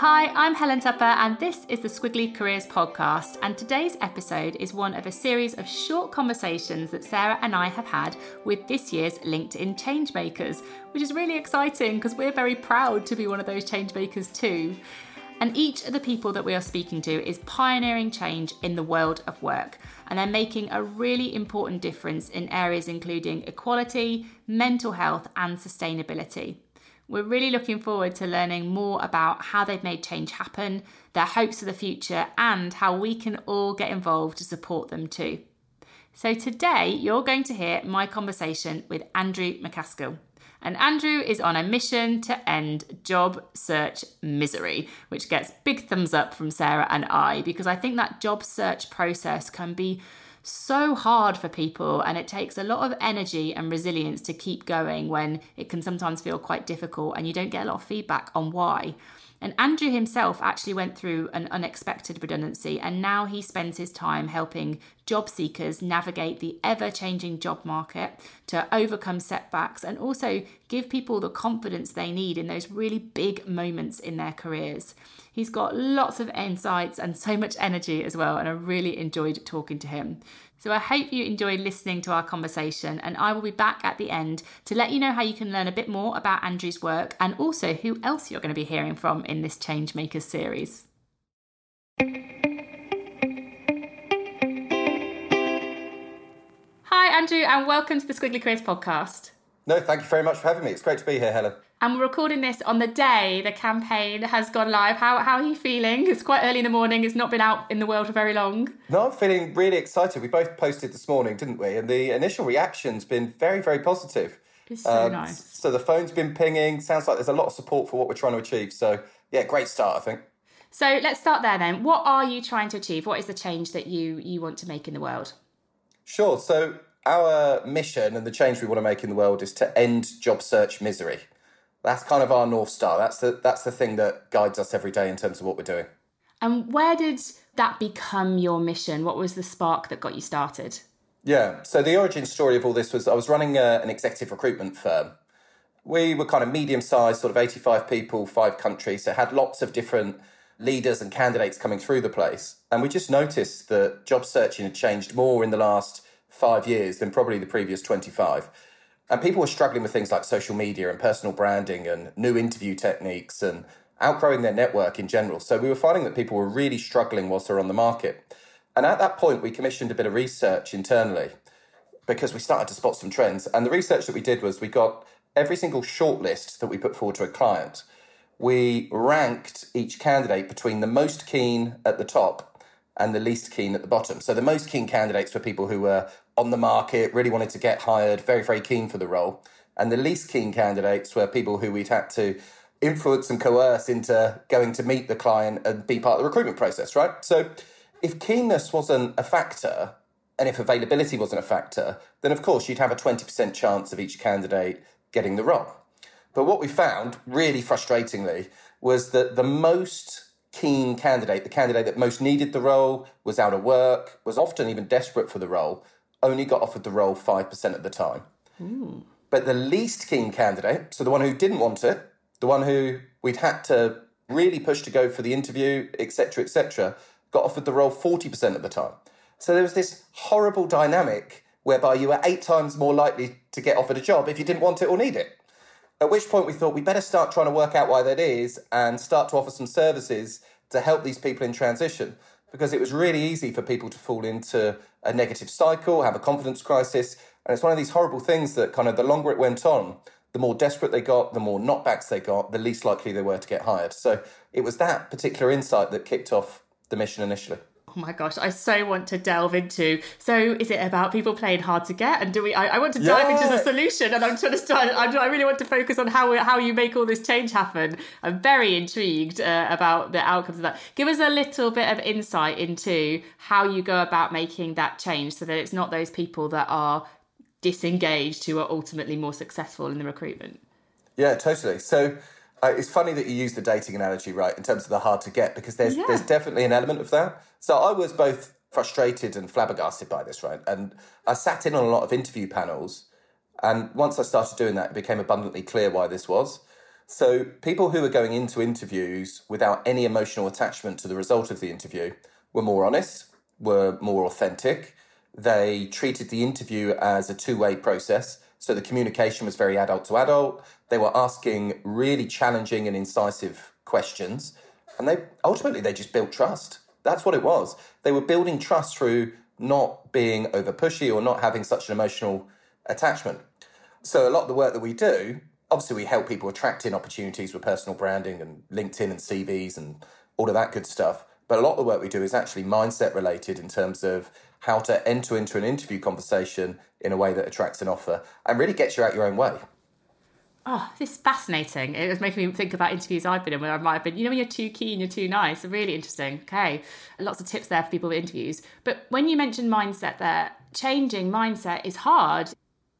Hi, I'm Helen Tupper and this is the Squiggly Careers podcast and today's episode is one of a series of short conversations that Sarah and I have had with this year's LinkedIn Changemakers, which is really exciting because we're very proud to be one of those changemakers too. And each of the people that we are speaking to is pioneering change in the world of work. And they're making a really important difference in areas including equality, mental health, and sustainability. We're really looking forward to learning more about how they've made change happen, their hopes for the future, and how we can all get involved to support them too. So, today you're going to hear my conversation with Andrew MacAskill. And Andrew is on a mission to end job search misery, which gets big thumbs up from Sarah and I, because I think that job search process can be so hard for people and it takes a lot of energy and resilience to keep going when it can sometimes feel quite difficult and you don't get a lot of feedback on why. And Andrew himself actually went through an unexpected redundancy, and now he spends his time helping job seekers navigate the ever changing job market to overcome setbacks and also give people the confidence they need in those really big moments in their careers. He's got lots of insights and so much energy as well, and I really enjoyed talking to him. So I hope you enjoyed listening to our conversation, and I will be back at the end to let you know how you can learn a bit more about Andrew's work and also who else you're going to be hearing from in this Changemakers series. Andrew, and welcome to the Squiggly Careers podcast. No, thank you very much for having me. It's great to be here, Helen. And we're recording this on the day the campaign has gone live. How, how are you feeling? It's quite early in the morning. It's not been out in the world for very long. No, I'm feeling really excited. We both posted this morning, didn't we? And the initial reaction's been very, very positive. It's so um, nice. So the phone's been pinging. Sounds like there's a lot of support for what we're trying to achieve. So, yeah, great start, I think. So let's start there then. What are you trying to achieve? What is the change that you you want to make in the world? Sure. So our mission and the change we want to make in the world is to end job search misery. That's kind of our north star. That's the that's the thing that guides us every day in terms of what we're doing. And where did that become your mission? What was the spark that got you started? Yeah. So the origin story of all this was I was running a, uh, an executive recruitment firm. We were kind of medium sized, sort of 85 people, five countries. So had lots of different leaders and candidates coming through the place. And we just noticed that job searching had changed more in the last five years than probably the previous 25. And people were struggling with things like social media and personal branding and new interview techniques and outgrowing their network in general. So we were finding that people were really struggling whilst they're on the market. And at that point, we commissioned a bit of research internally because we started to spot some trends. And the research that we did was we got every single shortlist that we put forward to a client. We ranked each candidate between the most keen at the top and the least keen at the bottom. So the most keen candidates were people who were on the market, really wanted to get hired, very, very keen for the role. And the least keen candidates were people who we'd had to influence and coerce into going to meet the client and be part of the recruitment process, right? So if keenness wasn't a factor and if availability wasn't a factor, then of course you'd have a 20% chance of each candidate getting the role. But what we found, really frustratingly, was that the most keen candidate, the candidate that most needed the role, was out of work, was often even desperate for the role, only got offered the role 5% of the time. But the least keen candidate, so the one who didn't want it, the one who we'd had to really push to go for the interview, etc., etc., got offered the role 40% of the time. So there was this horrible dynamic whereby you were eight times more likely to get offered a job if you didn't want it or need it. At which point we thought we better start trying to work out why that is and start to offer some services to help these people in transition because it was really easy for people to fall into a negative cycle, have a confidence crisis. And it's one of these horrible things that kind of the longer it went on, the more desperate they got, the more knockbacks they got, the least likely they were to get hired. So it was that particular insight that kicked off the mission initially. Oh my gosh, I so want to delve into. So, is it about people playing hard to get? And do we? I, I want to dive yeah. into the solution, and I'm trying to start. I, I really want to focus on how how you make all this change happen. I'm very intrigued uh, about the outcomes of that. Give us a little bit of insight into how you go about making that change, so that it's not those people that are disengaged who are ultimately more successful in the recruitment. Yeah, totally. So. Uh, it's funny that you use the dating analogy, right, in terms of the hard to get, because there's yeah. there's definitely an element of that. So I was both frustrated and flabbergasted by this, right? And I sat in on a lot of interview panels. And once I started doing that, it became abundantly clear why this was. So people who were going into interviews without any emotional attachment to the result of the interview were more honest, were more authentic. They treated the interview as a two way process. So the communication was very adult to adult. They were asking really challenging and incisive questions. And they ultimately they just built trust. That's what it was. They were building trust through not being over pushy or not having such an emotional attachment. So a lot of the work that we do, obviously we help people attract in opportunities with personal branding and LinkedIn and CVs and all of that good stuff. But a lot of the work we do is actually mindset related in terms of how to enter into an interview conversation in a way that attracts an offer and really gets you out your own way. Oh, this is fascinating. It was making me think about interviews I've been in where I might have been, you know, when you're too keen, you're too nice. Really interesting. Okay. Lots of tips there for people with interviews. But when you mentioned mindset there, changing mindset is hard.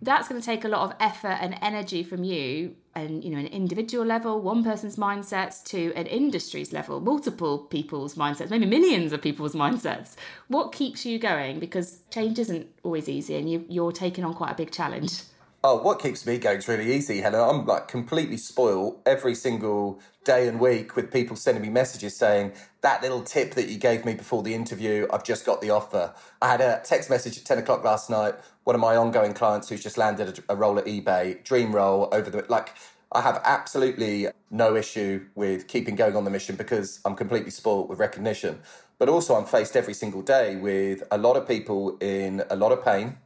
That's going to take a lot of effort and energy from you and you know an individual level one person's mindsets to an industry's level multiple people's mindsets maybe millions of people's mindsets what keeps you going because change isn't always easy and you, you're taking on quite a big challenge Oh, what keeps me going is really easy, Helen. I'm like completely spoiled every single day and week with people sending me messages saying, that little tip that you gave me before the interview, I've just got the offer. I had a text message at 10 o'clock last night, one of my ongoing clients who's just landed a, a role at eBay, dream role over the, like, I have absolutely no issue with keeping going on the mission because I'm completely spoiled with recognition. But also, I'm faced every single day with a lot of people in a lot of pain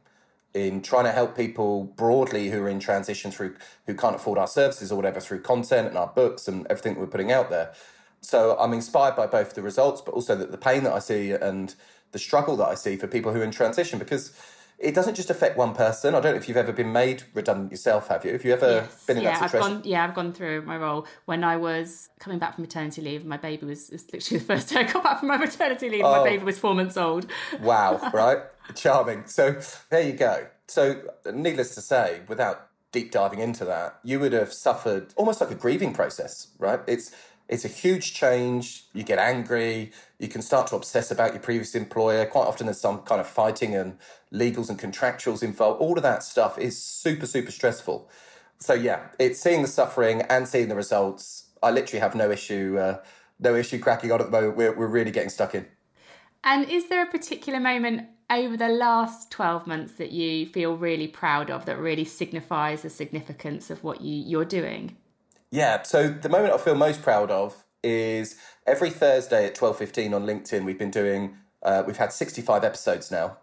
in trying to help people broadly who are in transition through who can't afford our services or whatever through content and our books and everything that we're putting out there. So I'm inspired by both the results, but also the, the pain that I see and the struggle that I see for people who are in transition because it doesn't just affect one person. I don't know if you've ever been made redundant yourself, have you? Have you ever yes, been in yeah, that situation? I've gone, yeah, I've gone through my role when I was coming back from maternity leave. My baby was, was literally the first day I got back from my maternity leave. Oh. My baby was four months old. Wow, right? Charming. So there you go. So, needless to say, without deep diving into that, you would have suffered almost like a grieving process, right? It's it's a huge change. You get angry. You can start to obsess about your previous employer. Quite often, there's some kind of fighting and legals and contractuals involved. All of that stuff is super, super stressful. So yeah, it's seeing the suffering and seeing the results. I literally have no issue, uh, no issue cracking on at the moment. We're we're really getting stuck in. And is there a particular moment over the last 12 months that you feel really proud of that really signifies the significance of what you, you're doing? Yeah, so the moment I feel most proud of is every Thursday at 12.15 on LinkedIn, we've been doing, uh, we've had 65 episodes now,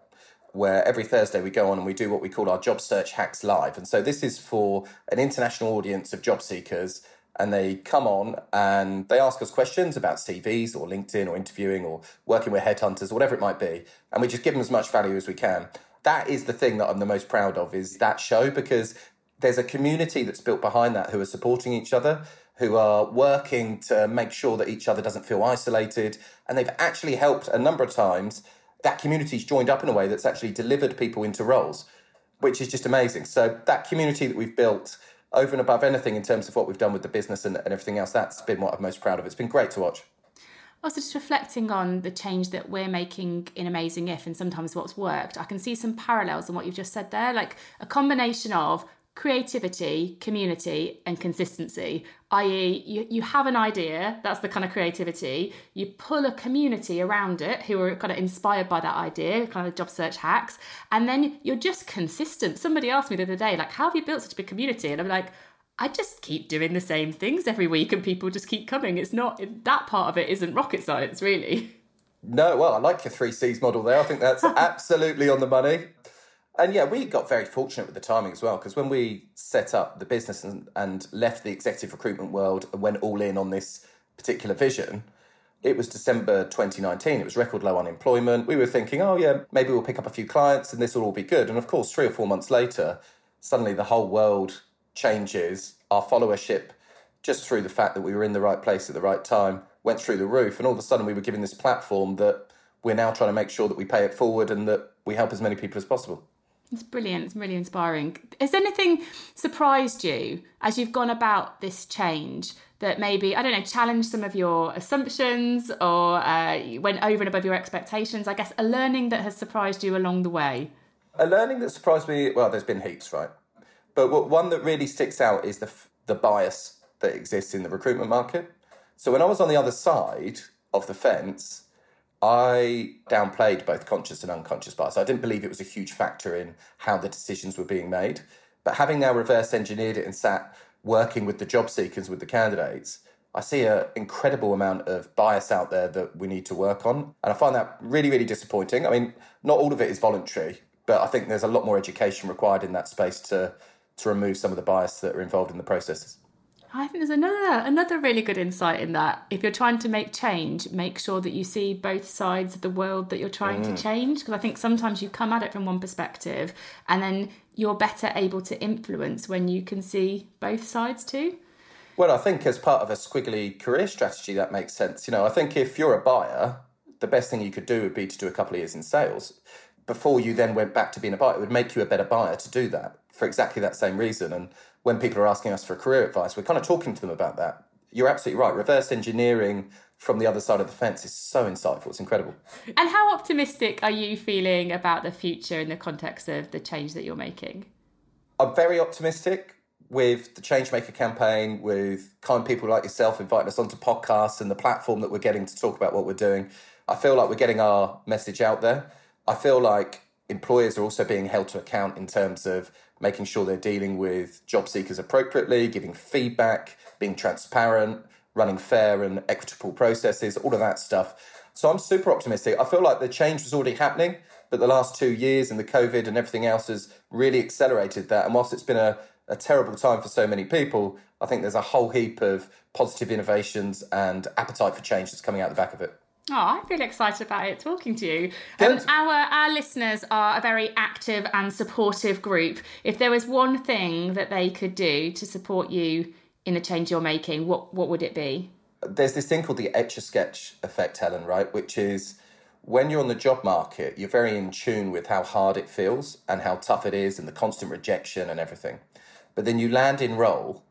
where every Thursday we go on and we do what we call our job search hacks live. And so this is for an international audience of job seekers and they come on and they ask us questions about CVs or LinkedIn or interviewing or working with headhunters or whatever it might be. And we just give them as much value as we can. That is the thing that I'm the most proud of is that show because there's a community that's built behind that who are supporting each other, who are working to make sure that each other doesn't feel isolated. And they've actually helped a number of times. That community's joined up in a way that's actually delivered people into roles, which is just amazing. So that community that we've built over and above anything in terms of what we've done with the business and, and everything else, that's been what I'm most proud of. It's been great to watch. Also, just reflecting on the change that we're making in Amazing If and sometimes what's worked, I can see some parallels in what you've just said there, like a combination of creativity, community, and consistency. I.e., you, you have an idea, that's the kind of creativity. You pull a community around it who are kind of inspired by that idea, kind of job search hacks, and then you're just consistent. Somebody asked me the other day, like, how have you built such a big community? And I'm like, I just keep doing the same things every week and people just keep coming. It's not, that part of it isn't rocket science, really. No, well, I like your three C's model there. I think that's absolutely on the money and yeah, we got very fortunate with the timing as well because when we set up the business and, and left the executive recruitment world and went all in on this particular vision, it was December 2019. It was record low unemployment. We were thinking, oh, yeah, maybe we'll pick up a few clients and this will all be good. And of course, three or four months later, suddenly the whole world changes. Our followership, just through the fact that we were in the right place at the right time, went through the roof. And all of a sudden, we were given this platform that we're now trying to make sure that we pay it forward and that we help as many people as possible. It's brilliant. It's really inspiring. Has anything surprised you as you've gone about this change that maybe, I don't know, challenged some of your assumptions or uh, went over and above your expectations? I guess a learning that has surprised you along the way? A learning that surprised me, well, there's been heaps, right? But what, one that really sticks out is the, the bias that exists in the recruitment market. So when I was on the other side of the fence, I downplayed both conscious and unconscious bias. I didn't believe it was a huge factor in how the decisions were being made. But having now reverse engineered it and sat working with the job seekers, with the candidates, I see an incredible amount of bias out there that we need to work on. And I find that really, really disappointing. I mean, not all of it is voluntary, but I think there's a lot more education required in that space to, to remove some of the bias that are involved in the processes. I think there's another another really good insight in that. If you're trying to make change, make sure that you see both sides of the world that you're trying mm. to change. Because I think sometimes you come at it from one perspective, and then you're better able to influence when you can see both sides too. Well, I think as part of a squiggly career strategy, that makes sense. You know, I think if you're a buyer, the best thing you could do would be to do a couple of years in sales before you then went back to being a buyer. It would make you a better buyer to do that for exactly that same reason. And when people are asking us for career advice, we're kind of talking to them about that. You're absolutely right. Reverse engineering from the other side of the fence is so insightful. It's incredible. And how optimistic are you feeling about the future in the context of the change that you're making? I'm very optimistic with the Changemaker campaign, with kind people like yourself inviting us onto podcasts and the platform that we're getting to talk about what we're doing. I feel like we're getting our message out there. I feel like employers are also being held to account in terms of making sure they're dealing with job seekers appropriately, giving feedback, being transparent, running fair and equitable processes, all of that stuff. So I'm super optimistic. I feel like the change was already happening, but the last two years and the COVID and everything else has really accelerated that. And whilst it's been a, a terrible time for so many people, I think there's a whole heap of positive innovations and appetite for change that's coming out the back of it. Oh, I feel excited about it talking to you. Um, our our listeners are a very active and supportive group. If there was one thing that they could do to support you in the change you're making, what what would it be? There's this thing called the etch a sketch effect, Helen, right? Which is when you're on the job market, you're very in tune with how hard it feels and how tough it is and the constant rejection and everything. But then you land in role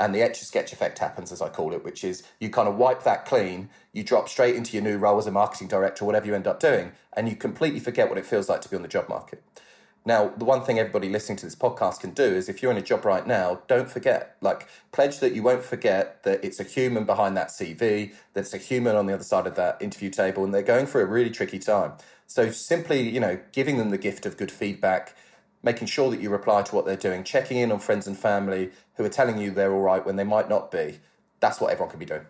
and the etch a sketch effect happens, as I call it, which is you kind of wipe that clean, you drop straight into your new role as a marketing director or whatever you end up doing, and you completely forget what it feels like to be on the job market. Now, the one thing everybody listening to this podcast can do is if you're in a job right now, don't forget, like, pledge that you won't forget that it's a human behind that CV, that it's a human on the other side of that interview table, and they're going through a really tricky time. So simply, you know, giving them the gift of good feedback, making sure that you reply to what they're doing, checking in on friends and family who are telling you they're all right when they might not be. That's what everyone can be doing.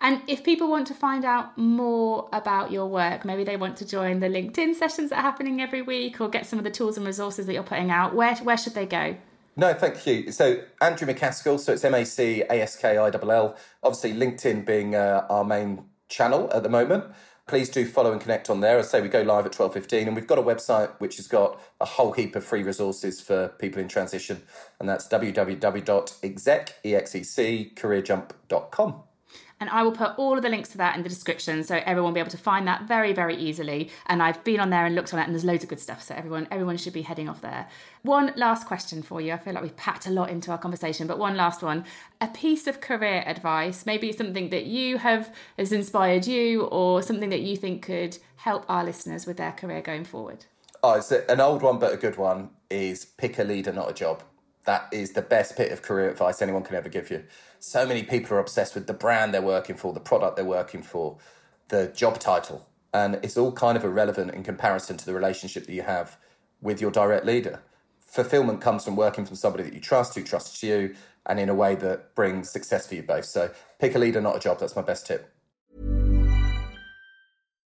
And if people want to find out more about your work, maybe they want to join the LinkedIn sessions that are happening every week or get some of the tools and resources that you're putting out, where, where should they go? No, thank you. So, Andrew MacAskill, so it's M A C A S K I L L, obviously, LinkedIn being uh, our main channel at the moment please do follow and connect on there. As I say, we go live at 12.15 and we've got a website which has got a whole heap of free resources for people in transition and that's www.exec.careerjump.com. And I will put all of the links to that in the description so everyone will be able to find that very, very easily. And I've been on there and looked on it and there's loads of good stuff. So everyone everyone should be heading off there. One last question for you. I feel like we've packed a lot into our conversation, but one last one. A piece of career advice, maybe something that you have has inspired you or something that you think could help our listeners with their career going forward. Oh, it's an old one but a good one is pick a leader, not a job. That is the best bit of career advice anyone can ever give you. So many people are obsessed with the brand they're working for, the product they're working for, the job title. And it's all kind of irrelevant in comparison to the relationship that you have with your direct leader. Fulfillment comes from working from somebody that you trust, who trusts you, and in a way that brings success for you both. So pick a leader, not a job. That's my best tip.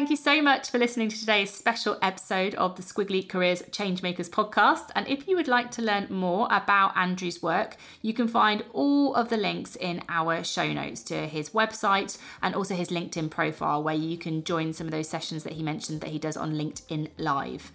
Thank you so much for listening to today's special episode of the Squiggly Careers Changemakers podcast. And if you would like to learn more about Andrew's work, you can find all of the links in our show notes to his website and also his LinkedIn profile, where you can join some of those sessions that he mentioned that he does on LinkedIn Live.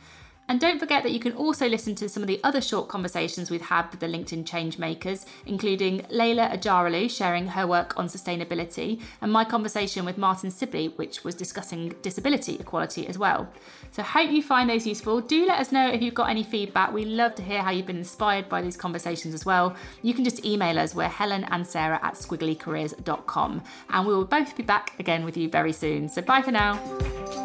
And don't forget that you can also listen to some of the other short conversations we've had with the LinkedIn Changemakers, including Leyla Acaroglu sharing her work on sustainability, and my conversation with Martyn Sibley, which was discussing disability equality as well. So, hope you find those useful. Do let us know if you've got any feedback. We love to hear how you've been inspired by these conversations as well. You can just email us. We're Helen and Sarah at squigglycareers.com. And we will both be back again with you very soon. So, bye for now.